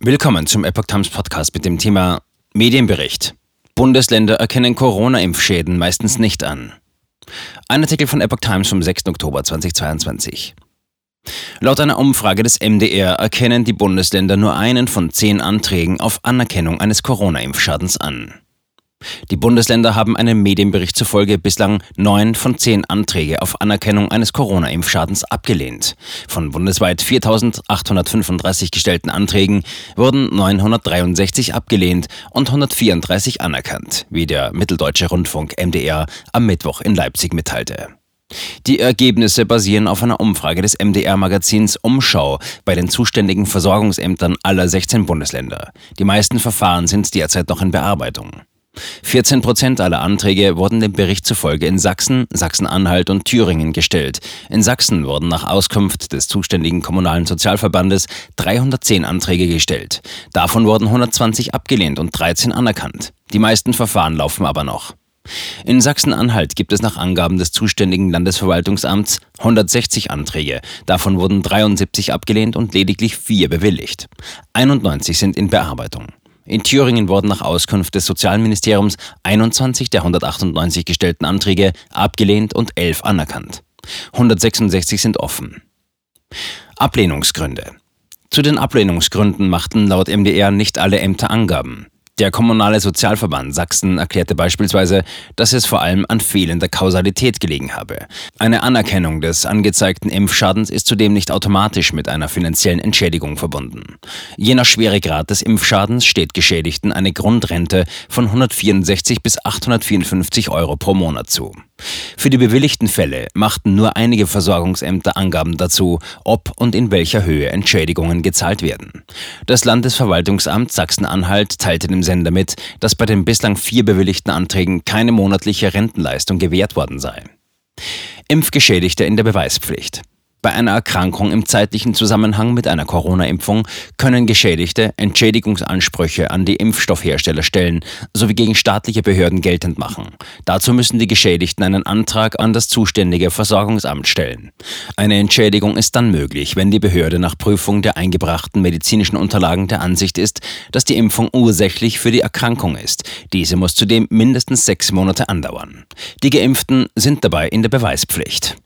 Willkommen zum Epoch Times Podcast mit dem Thema Medienbericht. Bundesländer erkennen Corona-Impfschäden meistens nicht an. Ein Artikel von Epoch Times vom 6. Oktober 2022. Laut einer Umfrage des MDR erkennen die Bundesländer nur einen von zehn Anträgen auf Anerkennung eines Corona-Impfschadens an. Die Bundesländer haben einem Medienbericht zufolge bislang neun von zehn Anträge auf Anerkennung eines Corona-Impfschadens abgelehnt. Von bundesweit 4.835 gestellten Anträgen wurden 963 abgelehnt und 134 anerkannt, wie der Mitteldeutsche Rundfunk MDR am Mittwoch in Leipzig mitteilte. Die Ergebnisse basieren auf einer Umfrage des MDR-Magazins Umschau bei den zuständigen Versorgungsämtern aller 16 Bundesländer. Die meisten Verfahren sind derzeit noch in Bearbeitung. 14 Prozent aller Anträge wurden dem Bericht zufolge in Sachsen, Sachsen-Anhalt und Thüringen gestellt. In Sachsen wurden nach Auskunft des zuständigen kommunalen Sozialverbandes 310 Anträge gestellt. Davon wurden 120 abgelehnt und 13 anerkannt. Die meisten Verfahren laufen aber noch. In Sachsen-Anhalt gibt es nach Angaben des zuständigen Landesverwaltungsamts 160 Anträge. Davon wurden 73 abgelehnt und lediglich vier bewilligt. 91 sind in Bearbeitung. In Thüringen wurden nach Auskunft des Sozialministeriums 21 der 198 gestellten Anträge abgelehnt und 11 anerkannt. 166 sind offen. Ablehnungsgründe. Zu den Ablehnungsgründen machten laut MDR nicht alle Ämter Angaben. Der kommunale Sozialverband Sachsen erklärte beispielsweise, dass es vor allem an fehlender Kausalität gelegen habe. Eine Anerkennung des angezeigten Impfschadens ist zudem nicht automatisch mit einer finanziellen Entschädigung verbunden. Je nach Schweregrad des Impfschadens steht Geschädigten eine Grundrente von 164 bis 854 Euro pro Monat zu. Für die bewilligten Fälle machten nur einige Versorgungsämter Angaben dazu, ob und in welcher Höhe Entschädigungen gezahlt werden. Das Landesverwaltungsamt Sachsen-Anhalt teilte dem Sender mit, dass bei den bislang vier bewilligten Anträgen keine monatliche Rentenleistung gewährt worden sei. Impfgeschädigte in der Beweispflicht. Bei einer Erkrankung im zeitlichen Zusammenhang mit einer Corona-Impfung können Geschädigte Entschädigungsansprüche an die Impfstoffhersteller stellen sowie gegen staatliche Behörden geltend machen. Dazu müssen die Geschädigten einen Antrag an das zuständige Versorgungsamt stellen. Eine Entschädigung ist dann möglich, wenn die Behörde nach Prüfung der eingebrachten medizinischen Unterlagen der Ansicht ist, dass die Impfung ursächlich für die Erkrankung ist. Diese muss zudem mindestens sechs Monate andauern. Die Geimpften sind dabei in der Beweispflicht.